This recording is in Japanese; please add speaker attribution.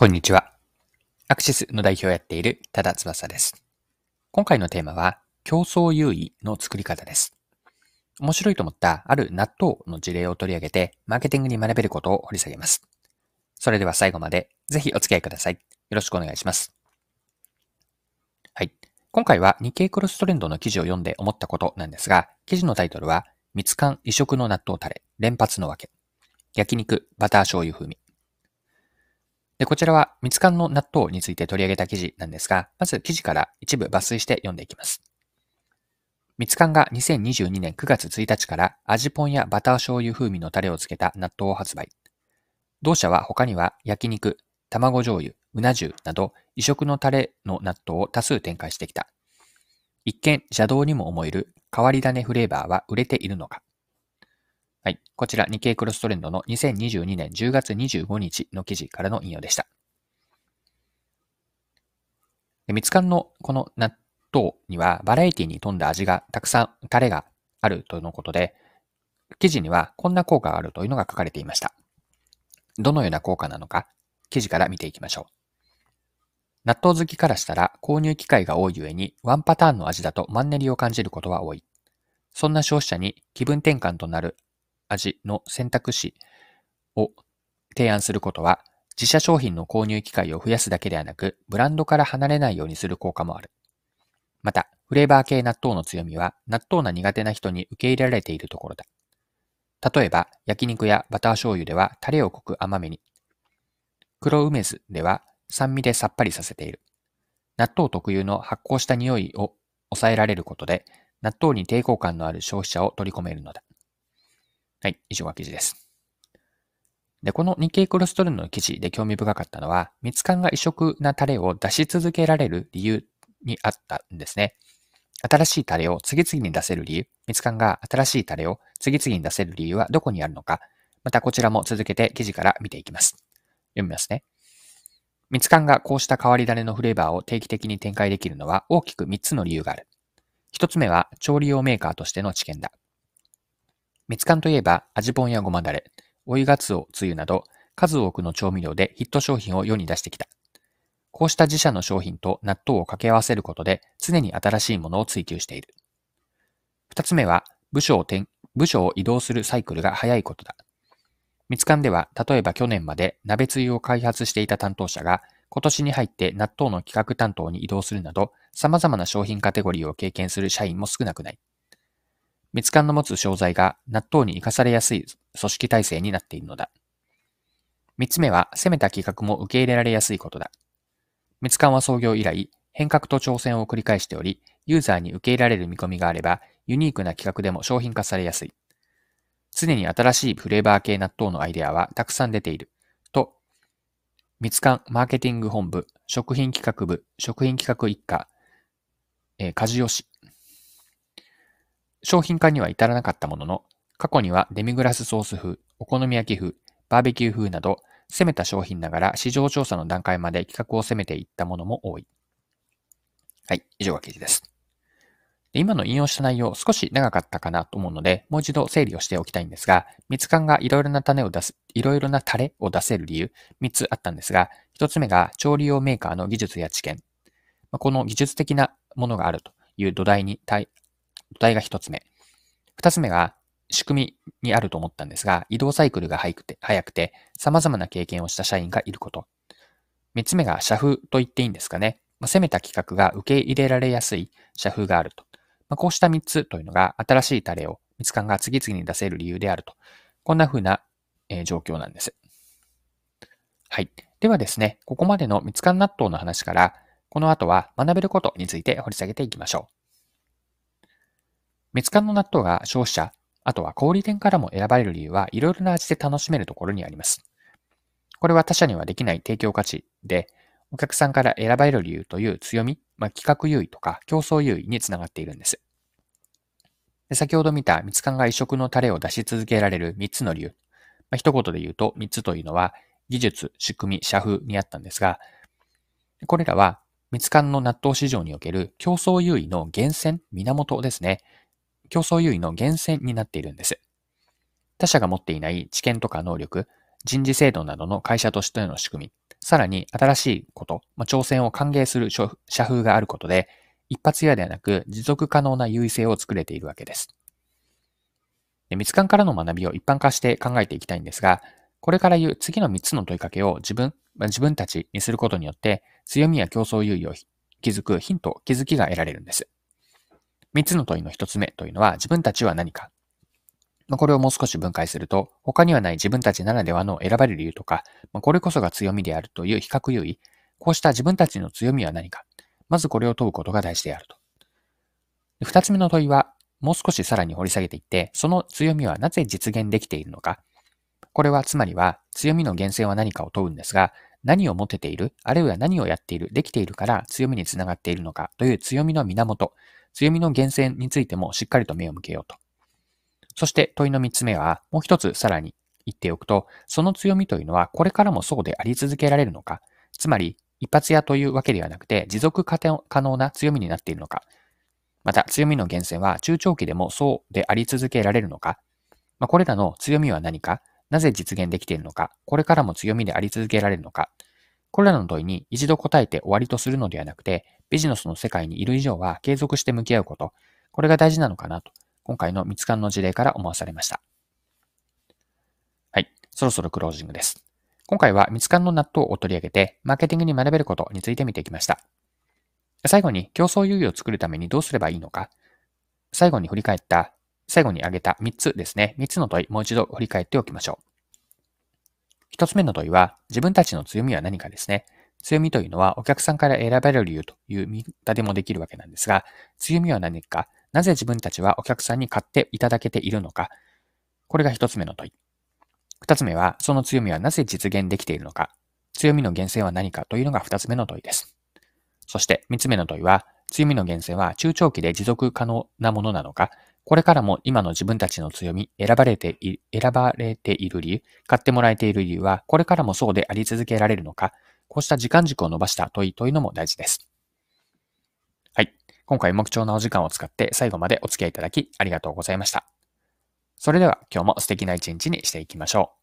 Speaker 1: こんにちは。アクシスの代表をやっている多田翼です。今回のテーマは、競争優位の作り方です。面白いと思ったある納豆の事例を取り上げて、マーケティングに学べることを掘り下げます。それでは最後までぜひお付き合いください。よろしくお願いします。はい。今回は日経クロストレンドの記事を読んで思ったことなんですが、記事のタイトルは、蜜缶異色の納豆タレ、連発のわけ。焼肉、バター醤油風味。で、こちらは蜜缶の納豆について取り上げた記事なんですが、まず記事から一部抜粋して読んでいきます。蜜缶が2022年9月1日から味ポンやバター醤油風味のタレをつけた納豆を発売。同社は他には焼肉、卵醤油、うな重など異色のタレの納豆を多数展開してきた。一見邪道にも思える変わり種フレーバーは売れているのか。こちら、日経クロストレンドの2022年10月25日の記事からの引用でした。で蜜缶のこの納豆にはバラエティに富んだ味がたくさん、タレがあるとのことで、記事にはこんな効果があるというのが書かれていました。どのような効果なのか、記事から見ていきましょう。納豆好きからしたら購入機会が多いゆえにワンパターンの味だとマンネリを感じることは多い。そんな消費者に気分転換となる味の選択肢を提案することは、自社商品の購入機会を増やすだけではなく、ブランドから離れないようにする効果もある。また、フレーバー系納豆の強みは、納豆が苦手な人に受け入れられているところだ。例えば、焼肉やバター醤油ではタレを濃く甘めに。黒梅酢では酸味でさっぱりさせている。納豆特有の発酵した匂いを抑えられることで、納豆に抵抗感のある消費者を取り込めるのだ。はい、以上が記事です。で、この日経クロストレンドの記事で興味深かったのは、蜜缶が異色なタレを出し続けられる理由にあったんですね。新しいタレを次々に出せる理由、蜜缶が新しいタレを次々に出せる理由はどこにあるのか、またこちらも続けて記事から見ていきます。読みますね。蜜缶がこうした変わり種のフレーバーを定期的に展開できるのは大きく3つの理由がある。1つ目は調理用メーカーとしての知見だ。蜜缶といえば味ぽんやごまだれ、追いがつお、つゆなど数多くの調味料でヒット商品を世に出してきた。こうした自社の商品と納豆を掛け合わせることで常に新しいものを追求している。二つ目は部署を転部署を移動するサイクルが早いことだ。蜜缶では例えば去年まで鍋つゆを開発していた担当者が今年に入って納豆の企画担当に移動するなど様々な商品カテゴリーを経験する社員も少なくない。蜜缶の持つ商材が納豆に活かされやすい組織体制になっているのだ。三つ目は攻めた企画も受け入れられやすいことだ。蜜缶は創業以来、変革と挑戦を繰り返しており、ユーザーに受け入れられる見込みがあれば、ユニークな企画でも商品化されやすい。常に新しいフレーバー系納豆のアイデアはたくさん出ている。と、蜜缶マーケティング本部、食品企画部、食品企画一課、えー、梶吉商品化には至らなかったものの、過去にはデミグラスソース風、お好み焼き風、バーベキュー風など、攻めた商品ながら市場調査の段階まで企画を攻めていったものも多い。はい、以上が記事です。今の引用した内容少し長かったかなと思うので、もう一度整理をしておきたいんですが、蜜缶がいろいろな種を出す、いろいろなタレを出せる理由、3つあったんですが、1つ目が調理用メーカーの技術や知見。この技術的なものがあるという土台に土台が一つ目。二つ目が仕組みにあると思ったんですが、移動サイクルが早くて、早くて様々な経験をした社員がいること。三つ目が社風と言っていいんですかね。まあ、攻めた企画が受け入れられやすい社風があると。まあ、こうした三つというのが新しいタレを蜜缶が次々に出せる理由であると。こんな風な、えー、状況なんです。はい。ではですね、ここまでの蜜缶納豆の話から、この後は学べることについて掘り下げていきましょう。蜜缶の納豆が消費者、あとは小売店からも選ばれる理由はいろいろな味で楽しめるところにあります。これは他社にはできない提供価値で、お客さんから選ばれる理由という強み、まあ、企画優位とか競争優位につながっているんです。で先ほど見た蜜缶が異色のタレを出し続けられる3つの理由。まあ、一言で言うと3つというのは技術、仕組み、社風にあったんですが、これらは蜜缶の納豆市場における競争優位の源泉、源ですね。競争優位の源泉になっているんです。他社が持っていない知見とか能力、人事制度などの会社としての仕組み、さらに新しいこと、まあ、挑戦を歓迎する社風があることで、一発屋ではなく持続可能な優位性を作れているわけです。で密感からの学びを一般化して考えていきたいんですが、これから言う次の3つの問いかけを自分ま、自分たちにすることによって、強みや競争優位を気づくヒント、気づきが得られるんです。3つの問いの1つ目というのは、自分たちは何か。これをもう少し分解すると、他にはない自分たちならではの選ばれる理由とか、これこそが強みであるという比較優位、こうした自分たちの強みは何か。まずこれを問うことが大事であると。二つ目の問いは、もう少しさらに掘り下げていって、その強みはなぜ実現できているのか。これはつまりは、強みの源泉は何かを問うんですが、何を持てている、あるいは何をやっている、できているから強みにつながっているのかという強みの源、強みの源泉についてもしっかりと目を向けようと。そして問いの三つ目は、もう一つさらに言っておくと、その強みというのはこれからもそうであり続けられるのか、つまり一発屋というわけではなくて持続可能な強みになっているのか、また強みの源泉は中長期でもそうであり続けられるのか、まあ、これらの強みは何か、なぜ実現できているのか、これからも強みであり続けられるのか、これらの問いに一度答えて終わりとするのではなくて、ビジネスの世界にいる以上は継続して向き合うこと、これが大事なのかなと、今回の蜜感の事例から思わされました。はい、そろそろクロージングです。今回は蜜缶の納豆を取り上げて、マーケティングに学べることについて見ていきました。最後に競争優位を作るためにどうすればいいのか、最後に振り返った、最後に挙げた3つですね。3つの問い、もう一度振り返っておきましょう。1つ目の問いは、自分たちの強みは何かですね。強みというのはお客さんから選ばれる理由という見方でもできるわけなんですが、強みは何か、なぜ自分たちはお客さんに買っていただけているのか、これが1つ目の問い。二つ目は、その強みはなぜ実現できているのか、強みの源泉は何かというのが二つ目の問いです。そして三つ目の問いは、強みの源泉は中長期で持続可能なものなのか、これからも今の自分たちの強み、選ばれてい選ばれている理由、買ってもらえている理由は、これからもそうであり続けられるのか、こうした時間軸を伸ばした問いというのも大事です。はい。今回目標なお時間を使って最後までお付き合いいただきありがとうございました。それでは今日も素敵な一日にしていきましょう。